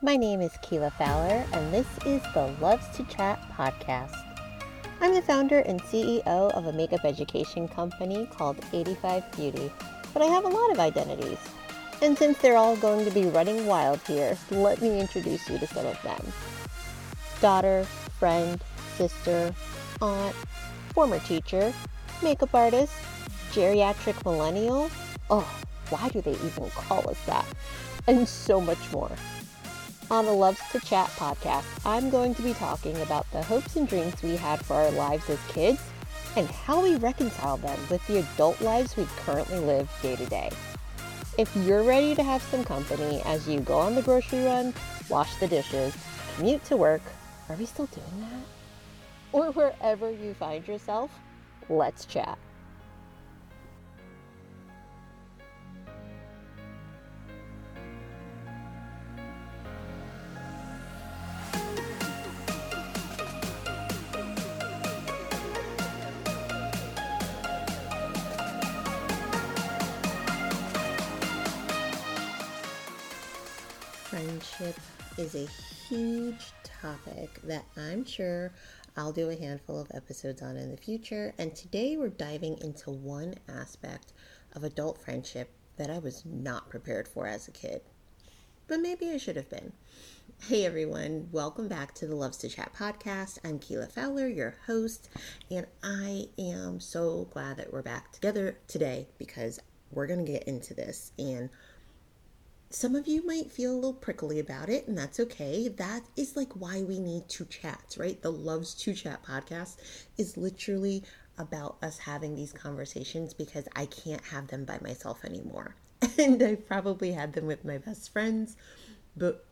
My name is Keela Fowler, and this is the Loves to Chat podcast. I'm the founder and CEO of a makeup education company called 85 Beauty, but I have a lot of identities. And since they're all going to be running wild here, let me introduce you to some of them daughter, friend, sister, aunt, former teacher, makeup artist, geriatric millennial. Oh, why do they even call us that? And so much more. On the Loves to Chat podcast, I'm going to be talking about the hopes and dreams we had for our lives as kids and how we reconcile them with the adult lives we currently live day to day. If you're ready to have some company as you go on the grocery run, wash the dishes, commute to work, are we still doing that? Or wherever you find yourself, let's chat. Is a huge topic that I'm sure I'll do a handful of episodes on in the future. And today we're diving into one aspect of adult friendship that I was not prepared for as a kid. But maybe I should have been. Hey everyone, welcome back to the Loves to Chat podcast. I'm Keela Fowler, your host, and I am so glad that we're back together today because we're going to get into this. And some of you might feel a little prickly about it, and that's okay. That is like why we need to chat, right? The Loves to Chat podcast is literally about us having these conversations because I can't have them by myself anymore. And I've probably had them with my best friends, but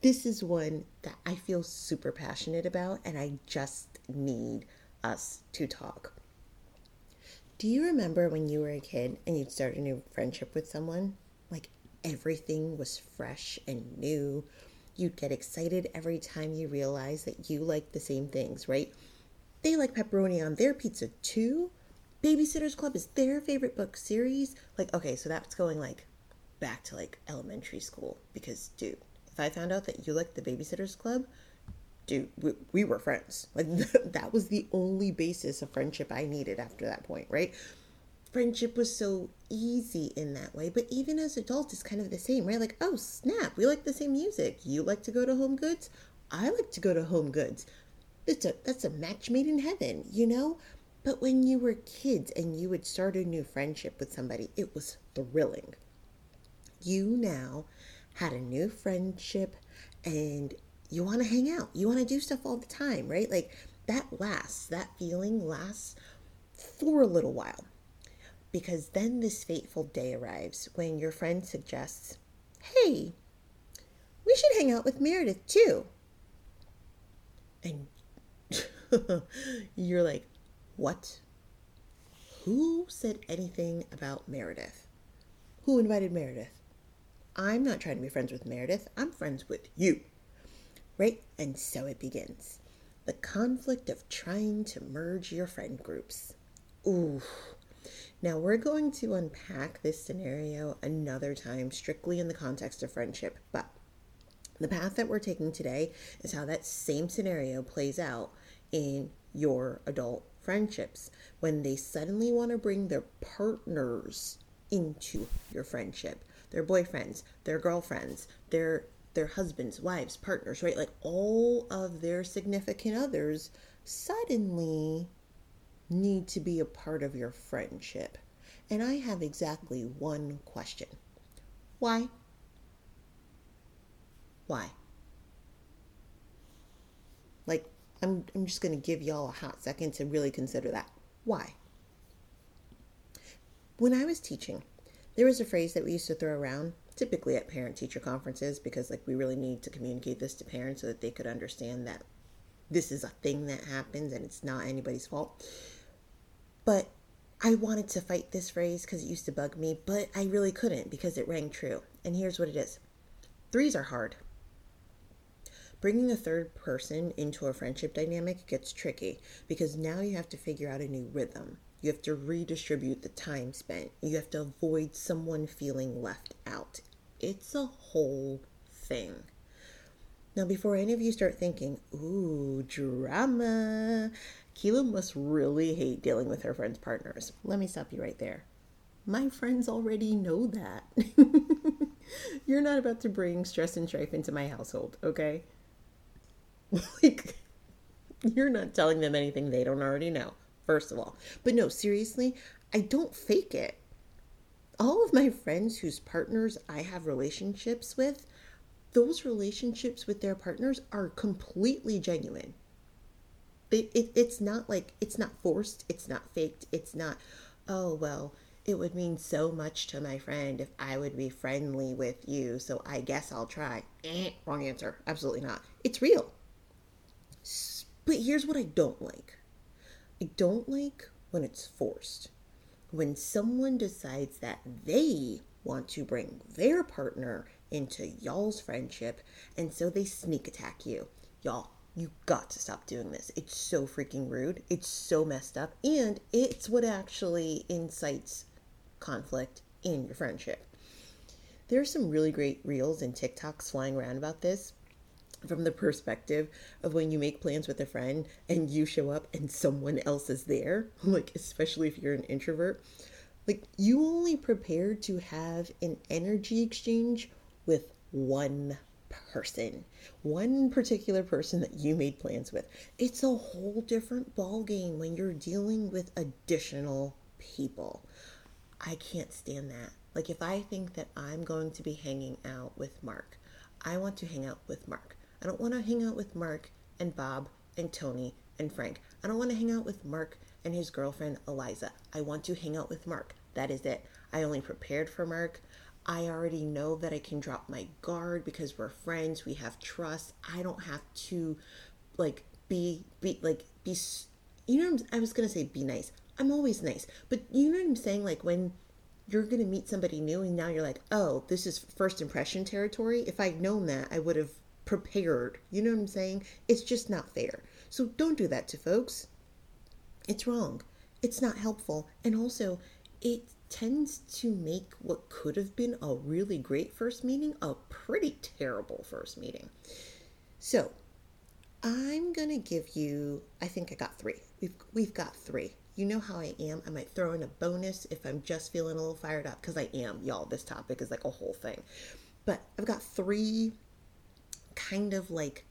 this is one that I feel super passionate about, and I just need us to talk. Do you remember when you were a kid and you'd start a new friendship with someone? Everything was fresh and new. You'd get excited every time you realized that you like the same things, right? They like pepperoni on their pizza too. Babysitters Club is their favorite book series. Like, okay, so that's going like back to like elementary school because, dude, if I found out that you liked the Babysitters Club, dude, we, we were friends. Like, that was the only basis of friendship I needed after that point, right? Friendship was so easy in that way. But even as adults, it's kind of the same, right? Like, oh, snap, we like the same music. You like to go to Home Goods. I like to go to Home Goods. It's a, that's a match made in heaven, you know? But when you were kids and you would start a new friendship with somebody, it was thrilling. You now had a new friendship and you want to hang out. You want to do stuff all the time, right? Like that lasts, that feeling lasts for a little while because then this fateful day arrives when your friend suggests, Hey, we should hang out with Meredith too. And you're like, What? Who said anything about Meredith? Who invited Meredith? I'm not trying to be friends with Meredith. I'm friends with you. Right? And so it begins. The conflict of trying to merge your friend groups. Ooh, now, we're going to unpack this scenario another time, strictly in the context of friendship, but the path that we're taking today is how that same scenario plays out in your adult friendships when they suddenly want to bring their partners into your friendship. Their boyfriends their girlfriends their their husbands wives partners right? Like all of their significant others suddenly need to be a part of your friendship? And I have exactly one question Why? Why? Like, I'm, I'm just going to give y'all a hot second to really consider that. Why? When I was teaching, there was a phrase that we used to throw around, typically at parent teacher conferences, because like we really need to communicate this to parents so that they could understand that this is a thing that happens and it's not anybody's fault. But I wanted to fight this phrase because it used to bug me, but I really couldn't because it rang true. And here's what it is threes are hard. Bringing a third person into a friendship dynamic gets tricky because now you have to figure out a new rhythm. You have to redistribute the time spent. You have to avoid someone feeling left out. It's a whole thing. Now, before any of you start thinking, ooh, drama, Keela must really hate dealing with her friends' partners. Let me stop you right there. My friends already know that. You're not about to bring stress and strife into my household, okay? like, you're not telling them anything they don't already know, first of all. But no, seriously, I don't fake it. All of my friends whose partners I have relationships with, those relationships with their partners are completely genuine. It, it, it's not like, it's not forced, it's not faked, it's not, oh, well, it would mean so much to my friend if I would be friendly with you, so I guess I'll try. Eh, wrong answer. Absolutely not. It's real. But here's what I don't like I don't like when it's forced. When someone decides that they want to bring their partner into y'all's friendship, and so they sneak attack you. Y'all, you got to stop doing this. It's so freaking rude. It's so messed up. And it's what actually incites conflict in your friendship. There are some really great reels and TikToks flying around about this from the perspective of when you make plans with a friend and you show up and someone else is there, like especially if you're an introvert, like you only prepared to have an energy exchange with one person, one particular person that you made plans with. It's a whole different ball game when you're dealing with additional people. I can't stand that. Like if I think that I'm going to be hanging out with Mark, I want to hang out with Mark. I don't want to hang out with Mark and Bob and Tony and Frank. I don't want to hang out with Mark and his girlfriend Eliza. I want to hang out with Mark. That is it. I only prepared for Mark. I already know that I can drop my guard because we're friends. We have trust. I don't have to like be be like be you know I was going to say be nice. I'm always nice. But you know what I'm saying like when you're going to meet somebody new and now you're like, "Oh, this is first impression territory." If I'd known that, I would have prepared. You know what I'm saying? It's just not fair. So don't do that to folks. It's wrong. It's not helpful. And also, it tends to make what could have been a really great first meeting a pretty terrible first meeting. So, I'm going to give you I think I got 3. We've we've got 3. You know how I am. I might throw in a bonus if I'm just feeling a little fired up cuz I am. Y'all, this topic is like a whole thing. But I've got 3 kind of like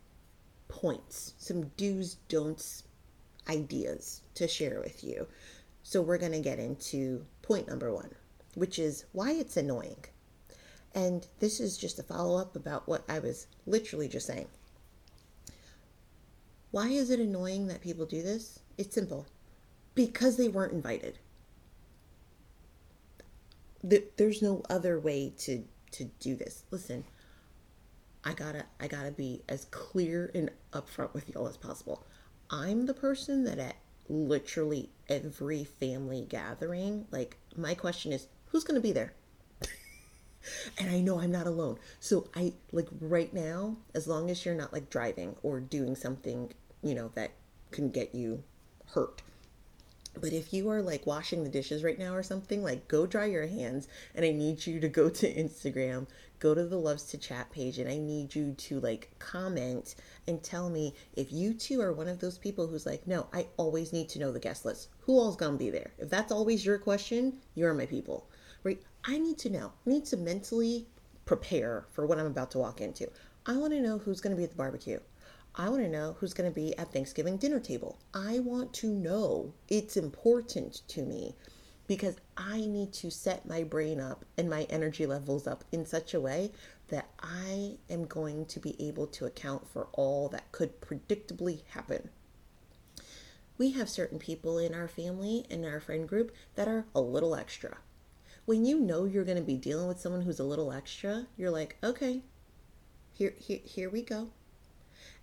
points, some do's, don'ts, ideas to share with you. So we're going to get into point number one, which is why it's annoying. And this is just a follow up about what I was literally just saying. Why is it annoying that people do this? It's simple because they weren't invited. There's no other way to, to do this. Listen, I gotta I gotta be as clear and upfront with y'all as possible. I'm the person that at literally every family gathering, like my question is, who's gonna be there? and I know I'm not alone. So I like right now, as long as you're not like driving or doing something, you know, that can get you hurt. But if you are like washing the dishes right now or something, like go dry your hands and I need you to go to Instagram, go to the Loves to Chat page and I need you to like comment and tell me if you too are one of those people who's like, no, I always need to know the guest list. Who all's gonna be there? If that's always your question, you're my people, right? I need to know. I need to mentally prepare for what I'm about to walk into. I want to know who's to be at the barbecue. I want to know who's going to be at Thanksgiving dinner table. I want to know. It's important to me because I need to set my brain up and my energy levels up in such a way that I am going to be able to account for all that could predictably happen. We have certain people in our family and our friend group that are a little extra. When you know you're going to be dealing with someone who's a little extra, you're like, okay, here, here, here we go.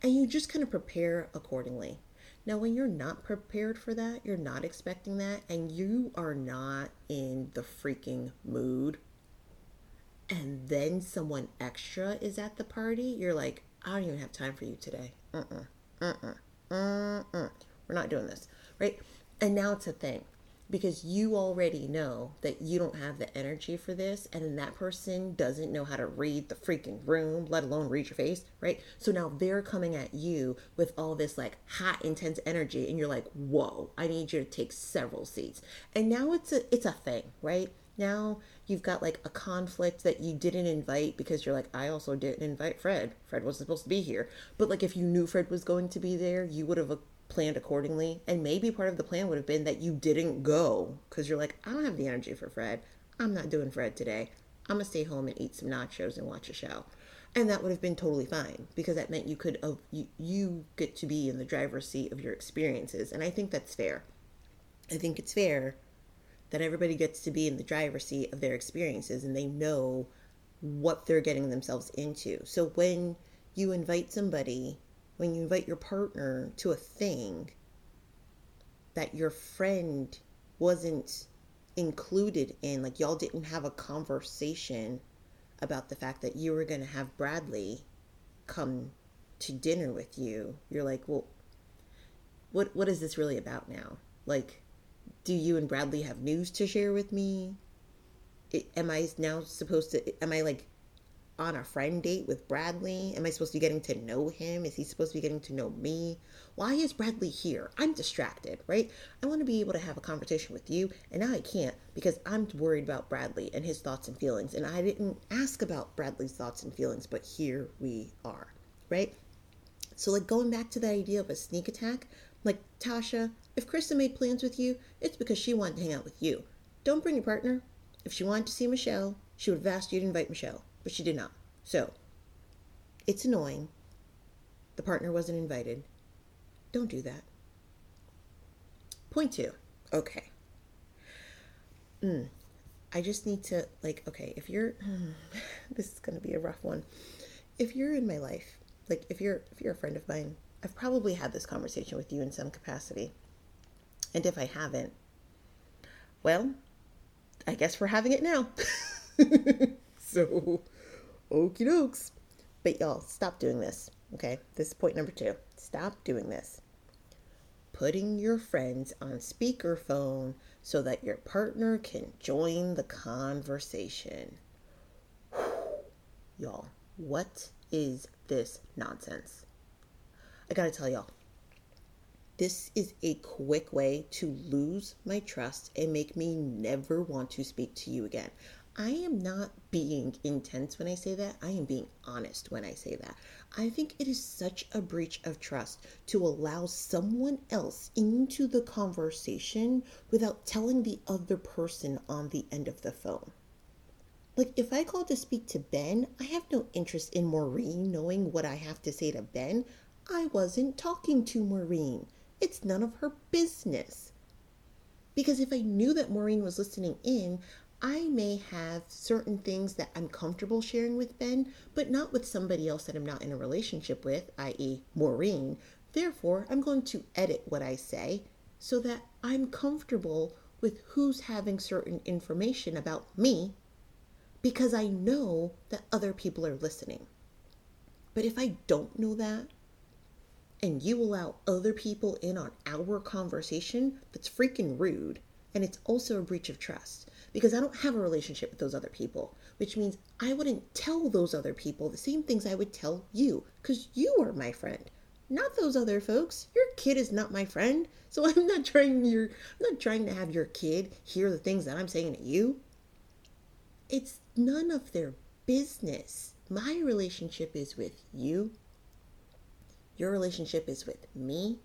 And you just kind of prepare accordingly. Now, when you're not prepared for that, you're not expecting that, and you are not in the freaking mood, and then someone extra is at the party, you're like, I don't even have time for you today. We're not doing this, right? And now it's a thing. Because you already know that you don't have the energy for this and that person doesn't know how to read the freaking room let alone read your face right? So now they're coming at you with all this like hot intense energy and you're like whoa i need you to take several seats. And now it's a it's a thing right? Now you've got like a conflict that you didn't invite because you're like i also didn't invite fred. Fred wasn't supposed to be here. But like if you knew fred was going to be there you would have planned accordingly. And maybe part of the plan would have been that you didn't go because you're like, I don't have the energy for Fred. I'm not doing Fred today. I'm going to stay home and eat some nachos and watch a show. And that would have been totally fine because that meant you could, uh, you, you get to be in the driver's seat of your experiences. And I think that's fair. I think it's fair that everybody gets to be in the driver's seat of their experiences and they know what they're getting themselves into. So when you invite somebody when you invite your partner to a thing that your friend wasn't included in, like y'all didn't have a conversation about the fact that you were going to have Bradley come to dinner with you, you're like, well, what what is this really about now? Like, do you and Bradley have news to share with me? It, am I now supposed to? Am I like on a friend date with Bradley? Am I supposed to be getting to know him? Is he supposed to be getting to know me? Why is Bradley here? I'm distracted, right? I want to be able to have a conversation with you, and now I can't because I'm worried about Bradley and his thoughts and feelings. And I didn't ask about Bradley's thoughts and feelings, but here we are, right? So, like going back to the idea of a sneak attack, like Tasha, if Krista made plans with you, it's because she wanted to hang out with you. Don't bring your partner. If she wanted to see Michelle, she would have asked you to invite Michelle but she did not. So, it's annoying. The partner wasn't invited. Don't do that. Point two. Okay. Mm, I just need to, like, okay, if you're, mm, this is going to be a rough one. If you're in my life, like, if you're, if you're a friend of mine, I've probably had this conversation with you in some capacity. And if I haven't, well, I guess we're having it now. so, Okie dokes. But y'all, stop doing this. Okay, this is point number two. Stop doing this. Putting your friends on speakerphone so that your partner can join the conversation. y'all, what is this nonsense? I gotta tell y'all, this is a quick way to lose my trust and make me never want to speak to you again. I am not being intense when I say that. I am being honest when I say that. I think it is such a breach of trust to allow someone else into the conversation without telling the other person on the end of the phone. Like, if I call to speak to Ben, I have no interest in Maureen knowing what I have to say to Ben. I wasn't talking to Maureen. It's none of her business. Because if I knew that Maureen was listening in, I may have certain things that I'm comfortable sharing with Ben, but not with somebody else that I'm not in a relationship with, i.e., Maureen. Therefore, I'm going to edit what I say so that I'm comfortable with who's having certain information about me because I know that other people are listening. But if I don't know that, and you allow other people in on our conversation, that's freaking rude. And it's also a breach of trust because I don't have a relationship with those other people, which means I wouldn't tell those other people the same things I would tell you because you are my friend, not those other folks. Your kid is not my friend, so I'm not trying your I'm not trying to have your kid hear the things that I'm saying to you. It's none of their business. My relationship is with you. Your relationship is with me.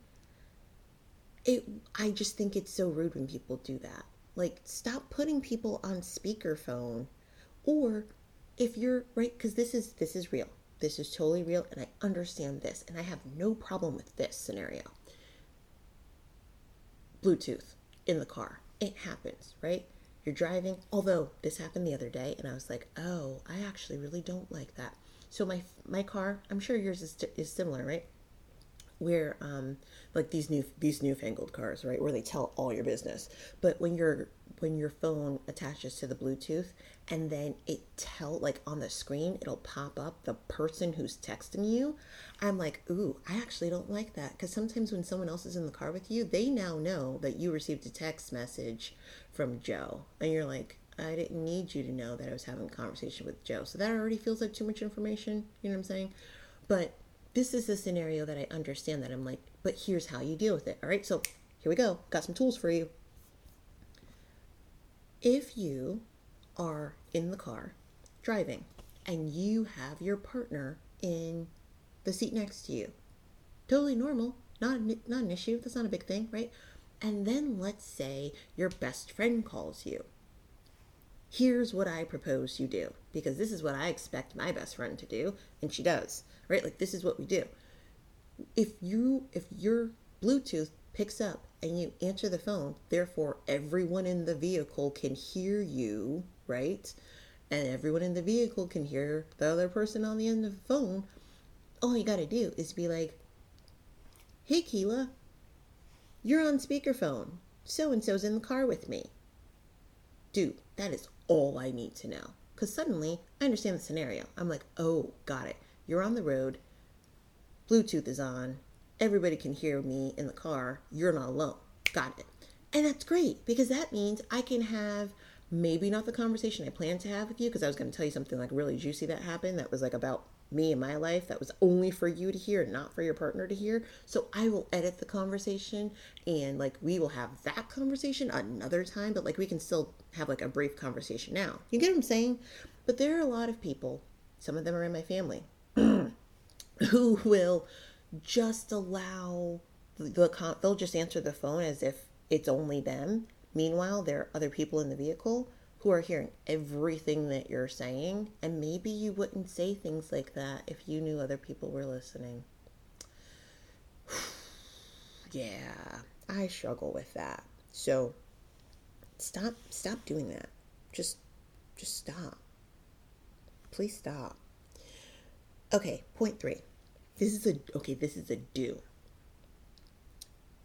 It I just think it's so rude when people do that. Like, stop putting people on speakerphone. Or if you're right, because this is this is real. This is totally real, and I understand this, and I have no problem with this scenario. Bluetooth in the car. It happens, right? You're driving. Although this happened the other day, and I was like, oh, I actually really don't like that. So my my car, I'm sure yours is is similar, right? Where um like these new these newfangled cars right where they tell all your business. But when your when your phone attaches to the bluetooth and then it tell like on the screen it'll pop up the person who's texting you i'm like ooh i actually don't like that. Because sometimes when someone else is in the car with you they now know that you received a text message from joe. And you're like i didn't need you to know that i was having a conversation with joe. So that already feels like too much information you know what i'm saying? But this is the scenario that I understand that I'm like, but here's how you deal with it. All right, so here we go. Got some tools for you. If you are in the car driving and you have your partner in the seat next to you, totally normal, not not an issue. That's not a big thing, right? And then let's say your best friend calls you. Here's what I propose you do because this is what I expect my best friend to do, and she does right? Like this is what we do. If you if your Bluetooth picks up and you answer the phone, therefore everyone in the vehicle can hear you, right? And everyone in the vehicle can hear the other person on the end of the phone. All you got to do is be like, "Hey, Keela, you're on speakerphone. So and so's in the car with me." Dude, that is all I need to know. Because suddenly I understand the scenario. I'm like, oh, got it. You're on the road, Bluetooth is on, everybody can hear me in the car, you're not alone. Got it. And that's great because that means I can have maybe not the conversation I planned to have with you because I was going to tell you something like really juicy that happened that was like about me and my life that was only for you to hear, not for your partner to hear. So I will edit the conversation and like we will have that conversation another time, but like we can still have like a brief conversation now. You get what I'm saying? But there are a lot of people, some of them are in my family, who will just allow the con- they'll just answer the phone as if it's only them. Meanwhile, there are other people in the vehicle who are hearing everything that you're saying, and maybe you wouldn't say things like that if you knew other people were listening. yeah, I struggle with that. So stop stop doing that. Just just stop. Please stop. Okay, point three. This is a okay, this is a do.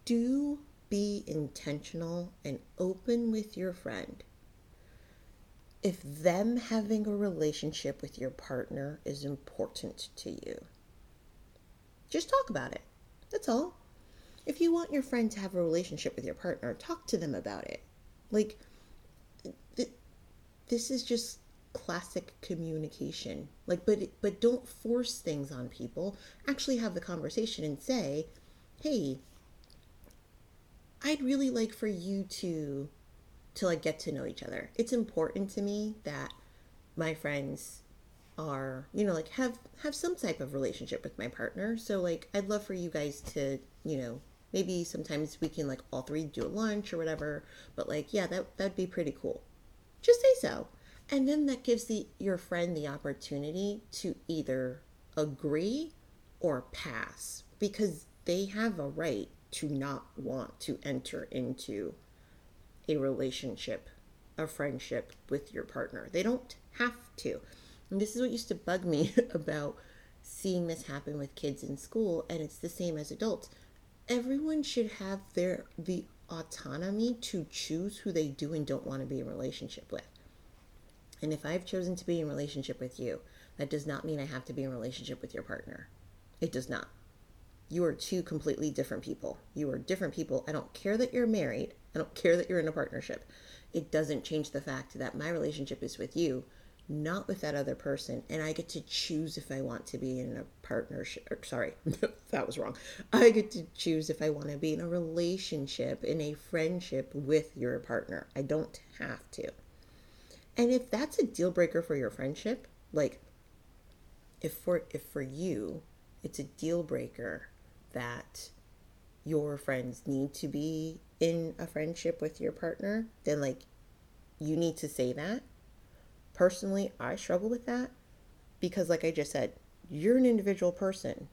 Do be intentional and open with your friend. If them having a relationship with your partner is important to you, just talk about it. That's all. If you want your friend to have a relationship with your partner, talk to them about it. Like, th- this is just classic communication. Like, but but don't force things on people. Actually, have the conversation and say, "Hey, I'd really like for you to to like get to know each other. It's important to me that my friends are, you know, like have have some type of relationship with my partner. So like I'd love for you guys to, you know, maybe sometimes we can like all three do a lunch or whatever, but like yeah, that that'd be pretty cool. Just say so. And then that gives the your friend the opportunity to either agree or pass because they have a right to not want to enter into a relationship, a friendship with your partner. They don't have to. And this is what used to bug me about seeing this happen with kids in school and it's the same as adults. Everyone should have their the autonomy to choose who they do and don't want to be in relationship with. And if I've chosen to be in relationship with you, that does not mean I have to be in relationship with your partner. It does not. You are two completely different people. You are different people. I don't care that you're married. I don't care that you're in a partnership. It doesn't change the fact that my relationship is with you, not with that other person. And I get to choose if I want to be in a partnership. Or, sorry, that was wrong. I get to choose if I want to be in a relationship, in a friendship with your partner. I don't have to. And if that's a deal breaker for your friendship, like if for if for you it's a deal breaker that your friends need to be in a friendship with your partner, then like you need to say that. Personally, I struggle with that because like I just said, you're an individual person.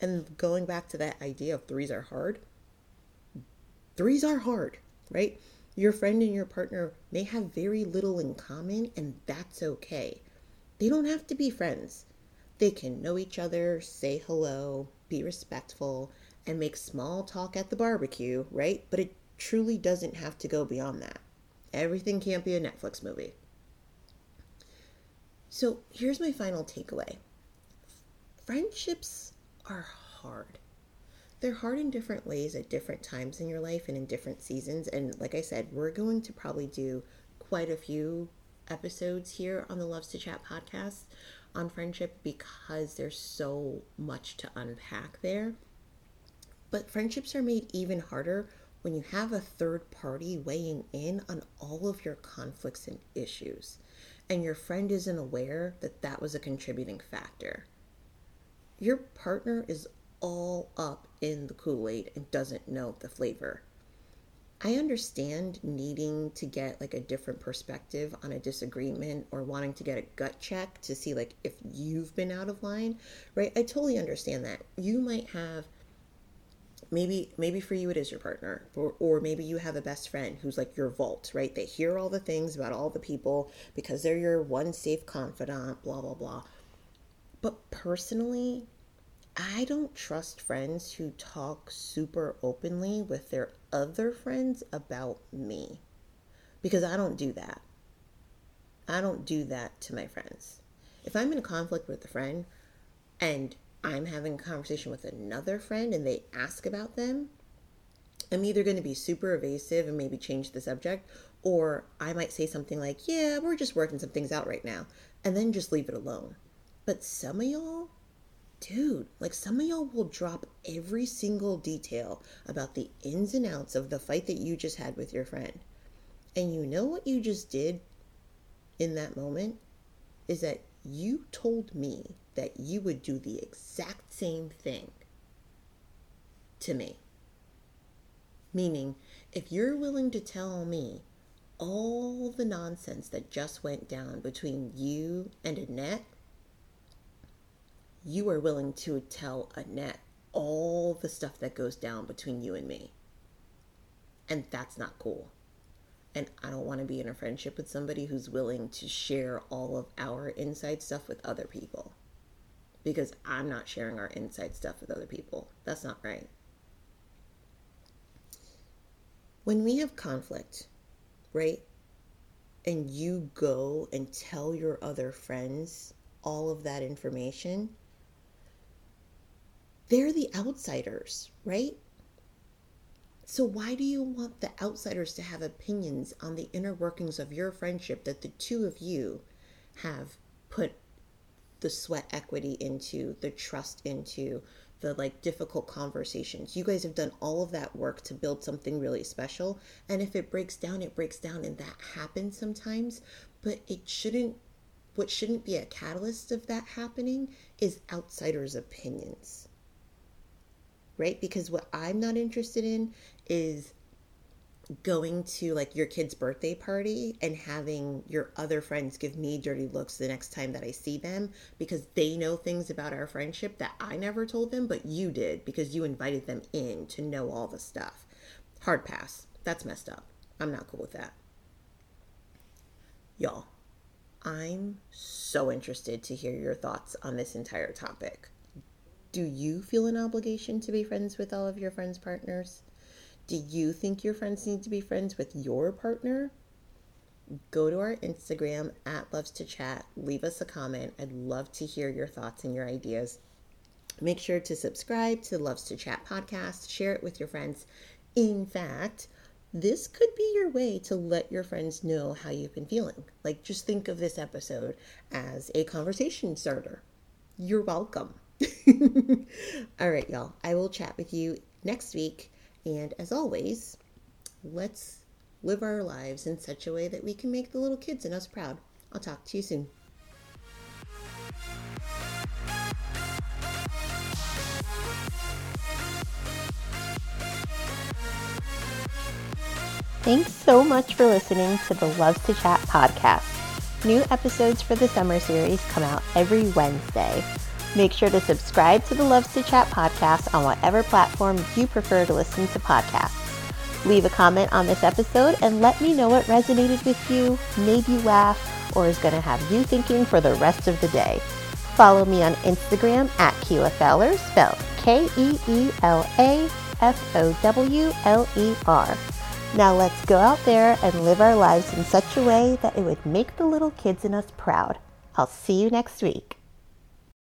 And going back to that idea of threes are hard, threes are hard, right? Your friend and your partner may have very little in common, and that's okay. They don't have to be friends. They can know each other, say hello, be respectful, and make small talk at the barbecue, right? But it truly doesn't have to go beyond that. Everything can't be a Netflix movie. So here's my final takeaway friendships are hard. They're hard in different ways at different times in your life and in different seasons. And like I said, we're going to probably do quite a few episodes here on the Loves to Chat podcast on friendship because there's so much to unpack there. But friendships are made even harder when you have a third party weighing in on all of your conflicts and issues, and your friend isn't aware that that was a contributing factor. Your partner is all up in the Kool Aid and doesn't know the flavor. I understand needing to get like a different perspective on a disagreement or wanting to get a gut check to see like if you've been out of line, right? I totally understand that. You might have maybe maybe for you it is your partner or, or maybe you have a best friend who's like your vault right they hear all the things about all the people because they're your one safe confidant blah blah blah but personally I don't trust friends who talk super openly with their other friends about me because I don't do that. I don't do that to my friends. If I'm in a conflict with a friend and I'm having a conversation with another friend and they ask about them, I'm either going to be super evasive and maybe change the subject, or I might say something like, Yeah, we're just working some things out right now, and then just leave it alone. But some of y'all dude, like some of y'all will drop every single detail about the ins and outs of the fight that you just had with your friend. And you know what you just did in that moment? Is that you told me that you would do the exact same thing to me. Meaning, if you're willing to tell me all the nonsense that just went down between you and Annette, you are willing to tell Annette all the stuff that goes down between you and me. And that's not cool. And I don't want to be in a friendship with somebody who's willing to share all of our inside stuff with other people. Because I'm not sharing our inside stuff with other people. That's not right. When we have conflict, right? And you go and tell your other friends all of that information, they're the outsiders, right? So, why do you want the outsiders to have opinions on the inner workings of your friendship that the two of you have put the sweat equity into, the trust into, the like difficult conversations? You guys have done all of that work to build something really special. And if it breaks down, it breaks down, and that happens sometimes, but it shouldn't. What shouldn't be a catalyst of that happening is outsiders' opinions right? Because what I'm not interested in is going to like your kid's birthday party and having your other friends give me dirty looks the next time that I see them because they know things about our friendship that I never told them, but you did because you invited them in to know all the stuff. Hard pass. That's messed up. I'm not cool with that. Y'all, I'm so interested to hear your thoughts on this entire topic. Do you feel an obligation to be friends with all of your friends' partners? Do you think your friends need to be friends with your partner? Go to our Instagram at Loves to Chat. Leave us a comment. I'd love to hear your thoughts and your ideas. Make sure to subscribe to the Loves to Chat podcast. Share it with your friends. In fact, this could be your way to let your friends know how you've been feeling. Like, just think of this episode as a conversation starter. You're welcome. All right, y'all. I will chat with you next week. And as always, let's live our lives in such a way that we can make the little kids and us proud. I'll talk to you soon. Thanks so much for listening to the Loves to Chat podcast. New episodes for the summer series come out every Wednesday. Make sure to subscribe to the Loves to Chat podcast on whatever platform you prefer to listen to podcasts. Leave a comment on this episode and let me know what resonated with you, made you laugh, or is going to have you thinking for the rest of the day. Follow me on Instagram at Fowler, spelled K E E L A F O W L E R. Now let's go out there and live our lives in such a way that it would make the little kids in us proud. I'll see you next week.